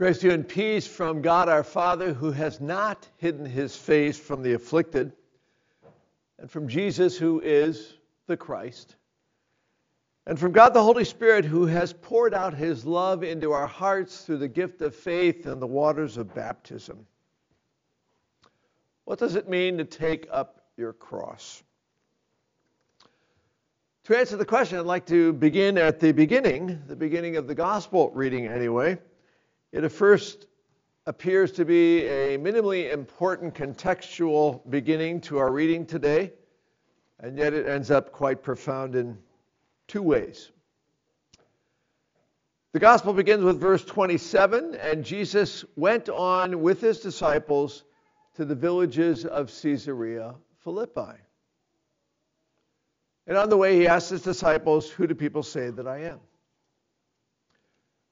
Grace to you and peace from God our Father, who has not hidden his face from the afflicted, and from Jesus, who is the Christ, and from God the Holy Spirit, who has poured out his love into our hearts through the gift of faith and the waters of baptism. What does it mean to take up your cross? To answer the question, I'd like to begin at the beginning, the beginning of the gospel reading, anyway. It at first appears to be a minimally important contextual beginning to our reading today, and yet it ends up quite profound in two ways. The gospel begins with verse 27 and Jesus went on with his disciples to the villages of Caesarea Philippi. And on the way, he asked his disciples, Who do people say that I am?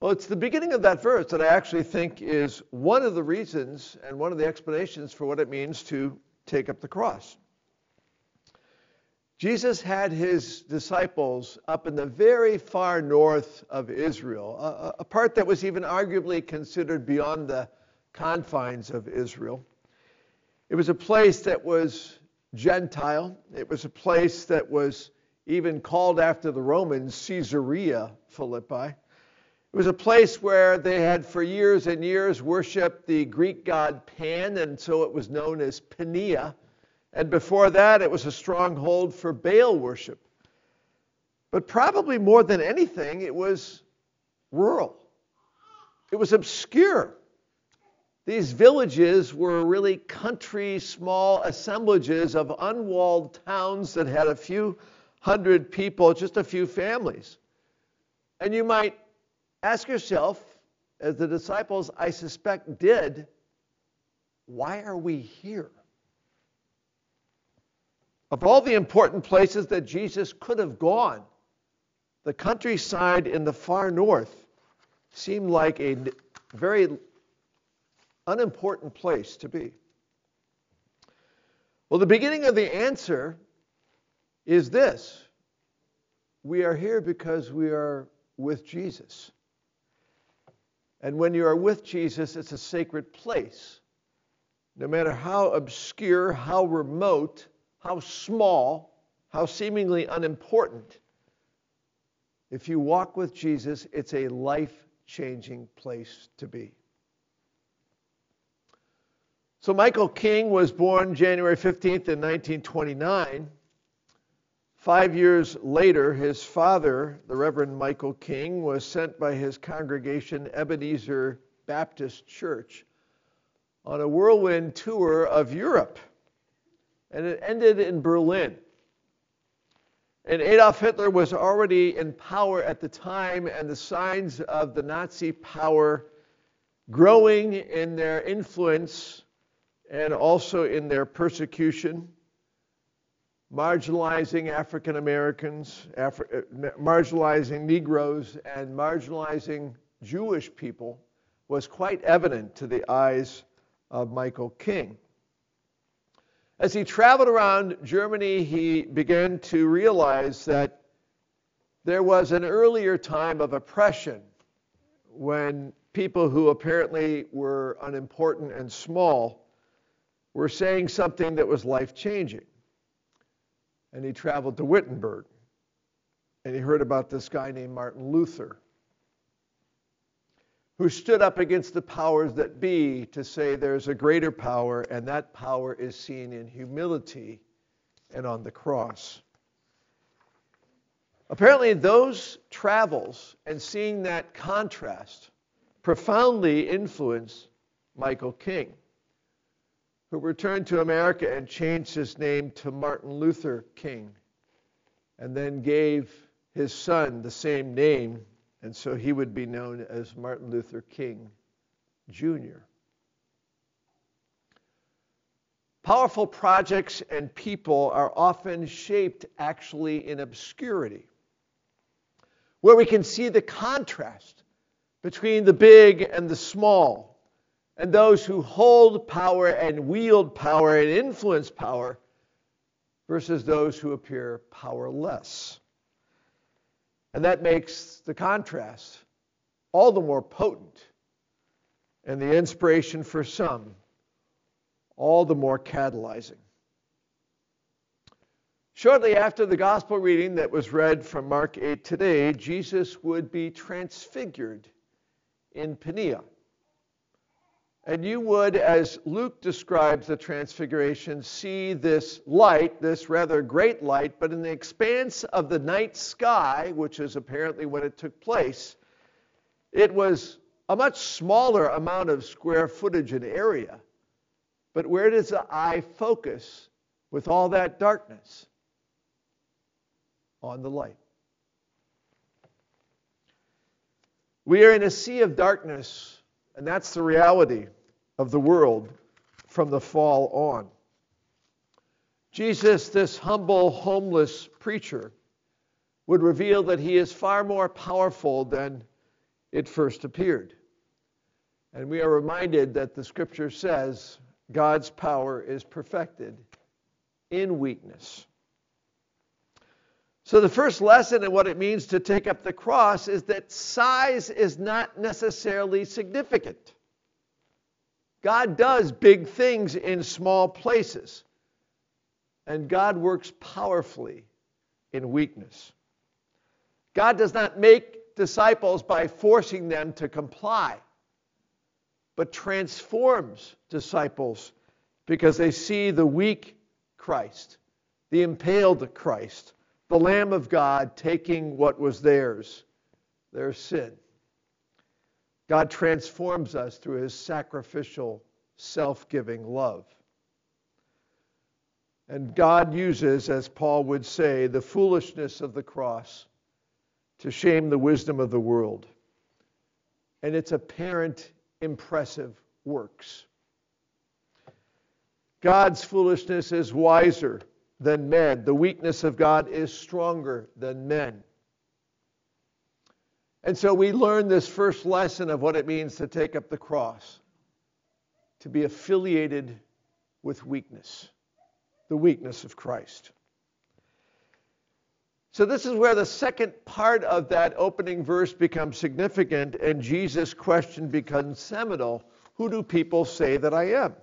Well, it's the beginning of that verse that I actually think is one of the reasons and one of the explanations for what it means to take up the cross. Jesus had his disciples up in the very far north of Israel, a, a, part that was even arguably considered beyond the confines of Israel. It was a place that was Gentile. It was a place that was even called after the Romans Caesarea Philippi. It was a place where they had for years and years worshiped the Greek god Pan, and so it was known as Pania. And before that, it was a stronghold for Baal worship. But probably more than anything, it was rural, it was obscure. These villages were really country, small assemblages of unwalled towns that had a few hundred people, just a few families. And you might ask yourself, as the disciples, I suspect, did, why are we here? Of all the important places that Jesus could have gone, the countryside in the far north seemed like a very unimportant place to be. Well, the beginning of the answer is this we are here because we are with Jesus. And when you are with Jesus, it's a sacred place. No matter how obscure, how remote, how small, how seemingly unimportant, if you walk with Jesus, it's a life changing place to be. So Michael King was born January 15th in 1929. Five years later, his father, the Reverend Michael King, was sent by his congregation, Ebenezer Baptist Church, on a whirlwind tour of Europe. And it ended in Berlin. And Adolf Hitler was already in power at the time, and the signs of the Nazi power growing in their influence and also in their persecution, marginalizing African Americans, Afri- uh, marginalizing Negroes, and marginalizing Jewish people was quite evident to the eyes of Michael King. As he traveled around Germany, he began to realize that there was an earlier time of oppression when people who apparently were unimportant and small were saying something that was life changing. And he traveled to Wittenberg and he heard about this guy named Martin Luther who stood up against the powers that be to say there's a greater power, and that power is seen in humility and on the cross. Apparently, those travels and seeing that contrast profoundly influenced Michael King who returned to America and changed his name to Martin Luther King, and then gave his son the same name, and so he would be known as Martin Luther King Jr. Powerful projects and people are often shaped actually in obscurity, where we can see the contrast between the big and the small and those who hold power and wield power and influence power versus those who appear powerless. And that makes the contrast all the more potent and the inspiration for some all the more catalyzing. Shortly after the gospel reading that was read from Mark 8 today, Jesus would be transfigured in Perea. And you would, as Luke describes the transfiguration, see this light, this rather great light, but in the expanse of the night sky, which is apparently when it took place, it was a much smaller amount of square footage and area. But where does the eye focus with all that darkness? On the light. We are in a sea of darkness, and that's the reality of the world from the fall on. Jesus, this humble, homeless preacher, would reveal that he is far more powerful than it first appeared. And we are reminded that the scripture says God's power is perfected in weakness. So, the first lesson in what it means to take up the cross is that size is not necessarily significant. God does big things in small places, and God works powerfully in weakness. God does not make disciples by forcing them to comply but transforms disciples because they see the weak Christ, the impaled Christ, the Lamb of God taking what was theirs, their sin. God transforms us through his sacrificial, self giving love. And God uses, as Paul would say, the foolishness of the cross to shame the wisdom of the world. And its apparent impressive works. God's foolishness is wiser than men. The weakness of God is stronger than men. And so we learn this first lesson of what it means to take up the cross, to be affiliated with weakness, the weakness of Christ. So, this is where the second part of that opening verse becomes significant, and Jesus' question becomes seminal Who do people say that I am?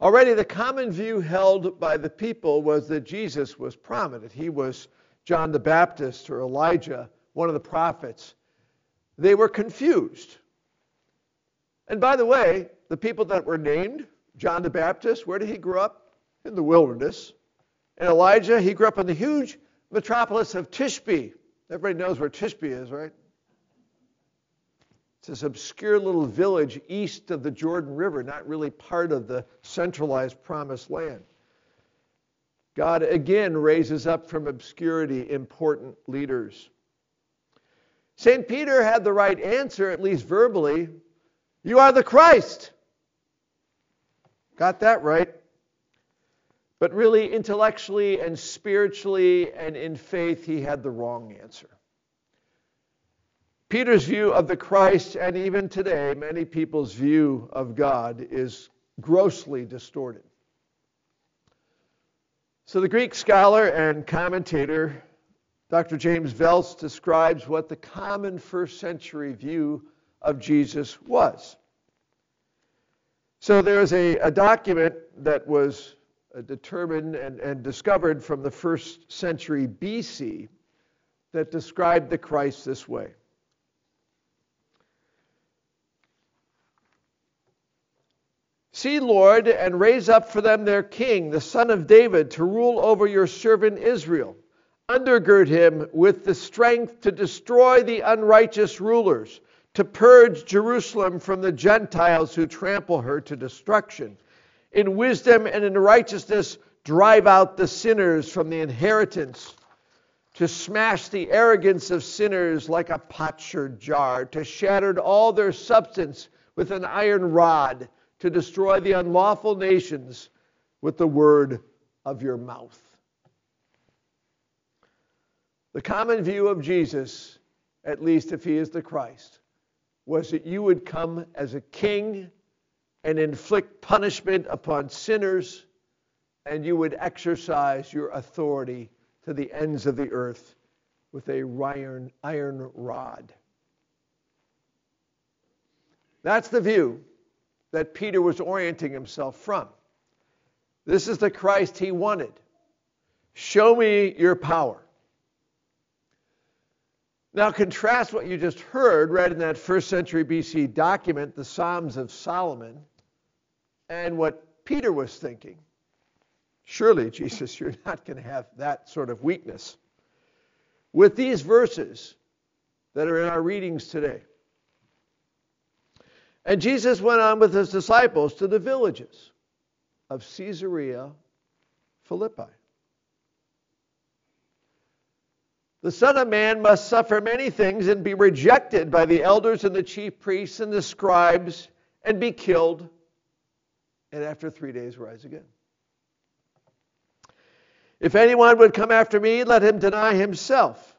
Already, the common view held by the people was that Jesus was prominent. He was John the Baptist or Elijah, one of the prophets. They were confused. And by the way, the people that were named, John the Baptist, where did he grow up? In the wilderness. And Elijah, he grew up in the huge metropolis of Tishbe. Everybody knows where Tishbe is, right? It's this obscure little village east of the Jordan River, not really part of the centralized promised land. God again raises up from obscurity important leaders. St. Peter had the right answer, at least verbally. You are the Christ. Got that right. But really, intellectually and spiritually and in faith, he had the wrong answer. Peter's view of the Christ, and even today, many people's view of God, is grossly distorted. So, the Greek scholar and commentator Dr. James Voelz describes what the common first century view of Jesus was. So, there is a, a document that was uh, determined and, and discovered from the first century BC that described the Christ this way. See, Lord, and raise up for them their king, the son of David, to rule over your servant Israel. Undergird him with the strength to destroy the unrighteous rulers, to purge Jerusalem from the Gentiles who trample her to destruction in wisdom and in righteousness, drive out the sinners from the inheritance, to smash the arrogance of sinners like a potsherd jar, to shatter all their substance with an iron rod, to destroy the unlawful nations with the word of your mouth. The common view of Jesus, at least if he is the Christ, was that you would come as a king and inflict punishment upon sinners, and you would exercise your authority to the ends of the earth with a iron, iron rod. That's the view that Peter was orienting himself from. This is the Christ he wanted. Show me your power. Now, contrast what you just heard read in that first century BC document, the Psalms of Solomon, and what Peter was thinking. Surely, Jesus, you're not going to have that sort of weakness. With these verses that are in our readings today. And Jesus went on with his disciples to the villages of Caesarea Philippi. The Son of Man must suffer many things and be rejected by the elders and the chief priests and the scribes and be killed, and after three days rise again. If anyone would come after me, let him deny himself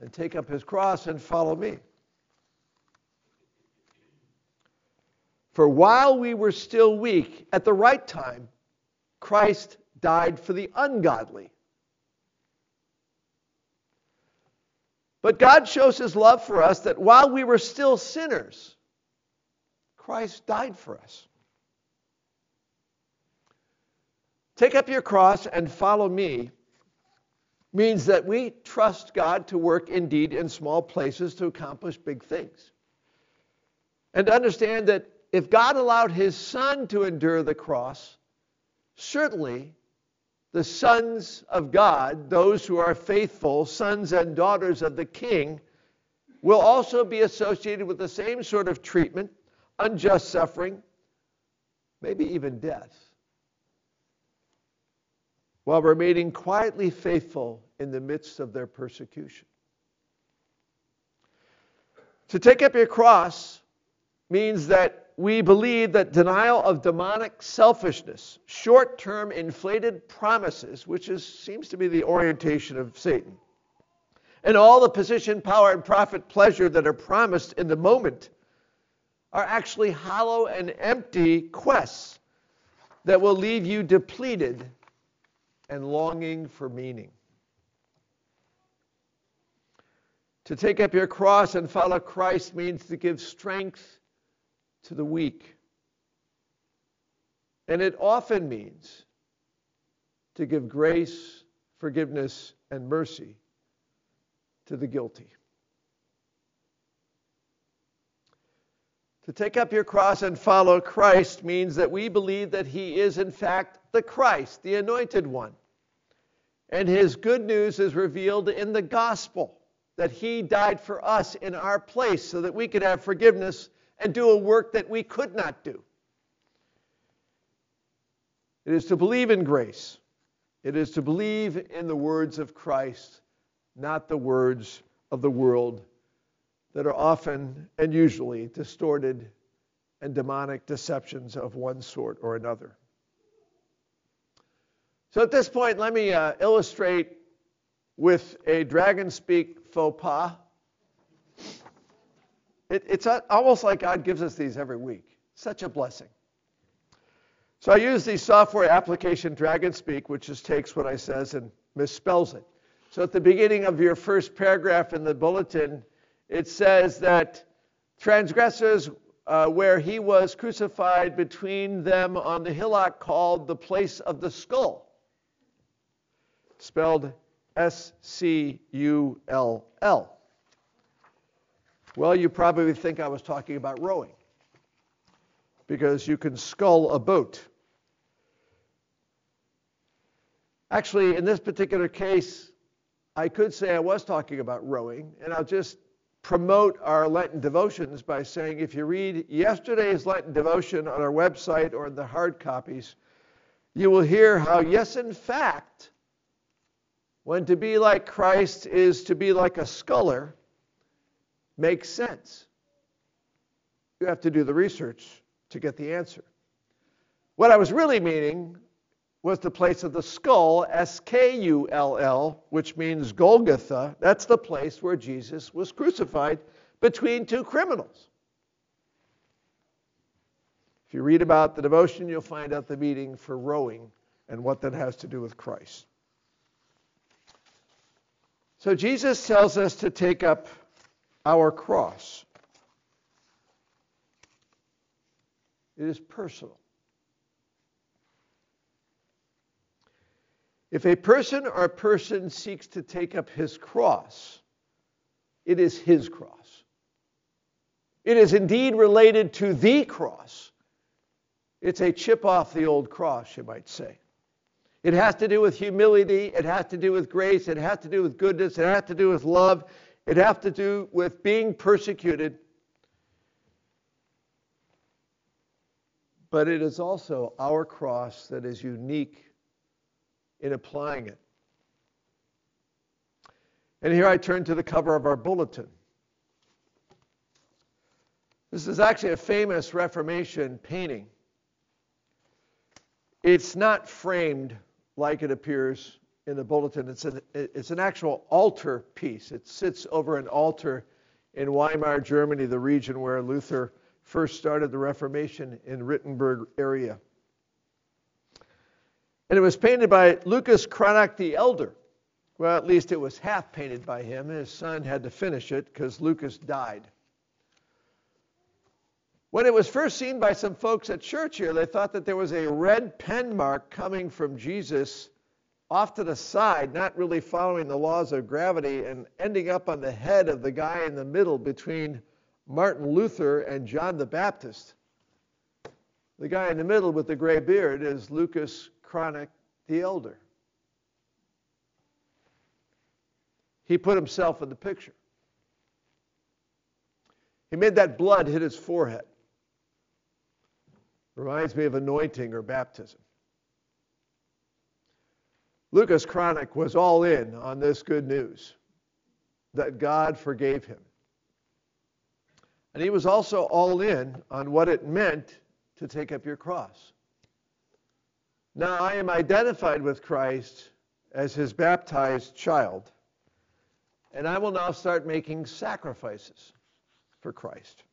and take up his cross and follow me. For while we were still weak, at the right time, Christ died for the ungodly. But God shows his love for us that while we were still sinners, Christ died for us. Take up your cross and follow me means that we trust God to work indeed in small places to accomplish big things. And understand that if God allowed his son to endure the cross, certainly the sons of God, those who are faithful, sons and daughters of the king, will also be associated with the same sort of treatment, unjust suffering, maybe even death, while remaining quietly faithful in the midst of their persecution. To take up your cross means that we believe that denial of demonic selfishness, short term inflated promises, which is, seems to be the orientation of Satan, and all the position, power, and profit pleasure that are promised in the moment are actually hollow and empty quests that will leave you depleted and longing for meaning. To take up your cross and follow Christ means to give strength to the weak. And it often means to give grace, forgiveness, and mercy to the guilty. To take up your cross and follow Christ means that we believe that he is, in fact, the Christ, the anointed one. And his good news is revealed in the gospel that he died for us in our place so that we could have forgiveness and do a work that we could not do. It is to believe in grace. It is to believe in the words of Christ, not the words of the world that are often and usually distorted and demonic deceptions of one sort or another. So at this point, let me uh, illustrate with a dragon speak faux pas it, it's almost like God gives us these every week. Such a blessing. So I use the software application DragonSpeak, which just takes what I says and misspells it. So at the beginning of your first paragraph in the bulletin, it says that transgressors uh, where he was crucified between them on the hillock called the place of the skull, spelled S C U L L. Well, you probably think I was talking about rowing because you can scull a boat. Actually, in this particular case, I could say I was talking about rowing, and I'll just promote our Lenten devotions by saying if you read yesterday's Lenten devotion on our website or in the hard copies, you will hear how, yes, in fact, when to be like Christ is to be like a sculler, makes sense. You have to do the research to get the answer. What I was really meaning was the place of the skull, S K U L L, which means Golgotha. That's the place where Jesus was crucified between two criminals. If you read about the devotion, you'll find out the meaning for rowing and what that has to do with Christ. So Jesus tells us to take up our cross. It is personal. If a person or person seeks to take up his cross, it is his cross. It is indeed related to the cross. It's a chip off the old cross, you might say. It has to do with humility, it has to do with grace, it has to do with goodness, it has to do with love, it has to do with being persecuted. But it is also our cross that is unique in applying it. And here I turn to the cover of our bulletin. This is actually a famous Reformation painting. It's not framed like it appears in the bulletin. It's an, it's an actual altar piece. It sits over an altar in Weimar, Germany, the region where Luther first started the Reformation in Wittenberg area. And it was painted by Lucas Cranach the Elder. Well, at least it was half painted by him. His son had to finish it because Lucas died. When it was first seen by some folks at church here, they thought that there was a red pen mark coming from Jesus off to the side, not really following the laws of gravity, and ending up on the head of the guy in the middle between Martin Luther and John the Baptist. The guy in the middle with the gray beard is Lucas Cranach the elder. He put himself in the picture. He made that blood hit his forehead. Reminds me of anointing or baptism. Lucas Cranach was all in on this good news that God forgave him. And he was also all in on what it meant to take up your cross. Now I am identified with Christ as his baptized child, and I will now start making sacrifices for Christ.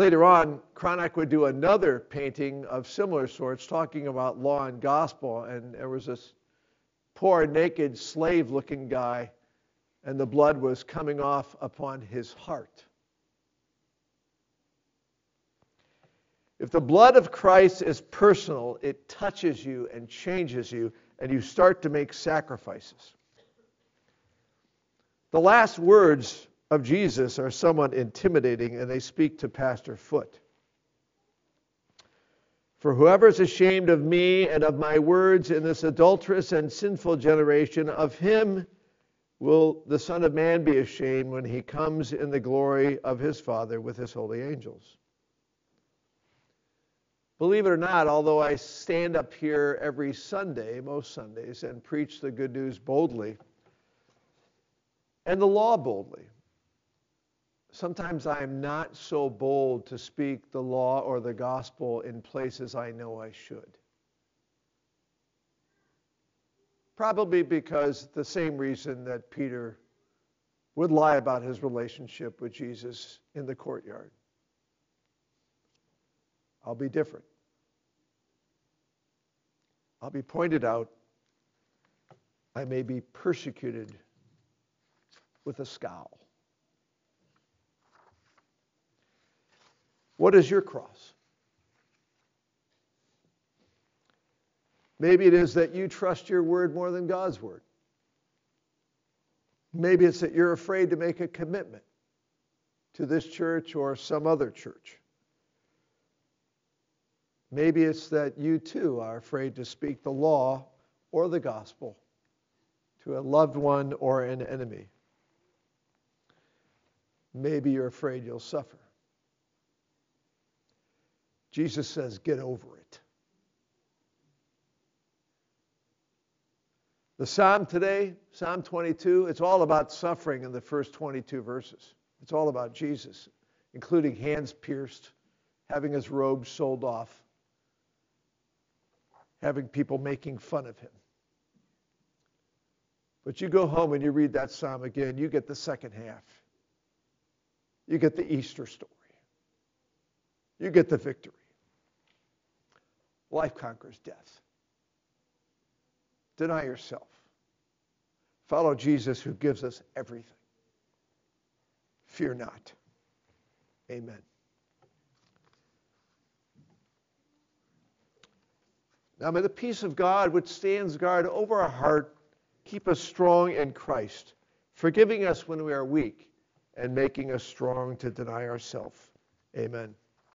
Later on, Cranach would do another painting of similar sorts, talking about law and gospel, and there was this poor, naked, slave looking guy, and the blood was coming off upon his heart. If the blood of Christ is personal, it touches you and changes you, and you start to make sacrifices. The last words of Jesus are somewhat intimidating, and they speak to Pastor Foot. For whoever is ashamed of me and of my words in this adulterous and sinful generation, of him will the Son of Man be ashamed when he comes in the glory of his Father with his holy angels. Believe it or not, although I stand up here every Sunday, most Sundays, and preach the good news boldly and the law boldly, sometimes I am not so bold to speak the law or the gospel in places I know I should. Probably because the same reason that Peter would lie about his relationship with Jesus in the courtyard. I'll be different. I'll be pointed out. I may be persecuted with a scowl. What is your cross? Maybe it is that you trust your word more than God's word. Maybe it's that you're afraid to make a commitment to this church or some other church. Maybe it's that you too are afraid to speak the law or the gospel to a loved one or an enemy. Maybe you're afraid you'll suffer. Jesus says, get over it. The psalm today, Psalm 22, it's all about suffering in the first 22 verses. It's all about Jesus, including hands pierced, having his robe sold off, having people making fun of him. But you go home and you read that psalm again, you get the second half. You get the Easter story. You get the victory. Life conquers death. Deny yourself. Follow Jesus who gives us everything. Fear not. Amen. Now may the peace of God, which stands guard over our heart, keep us strong in Christ, forgiving us when we are weak and making us strong to deny ourselves. Amen.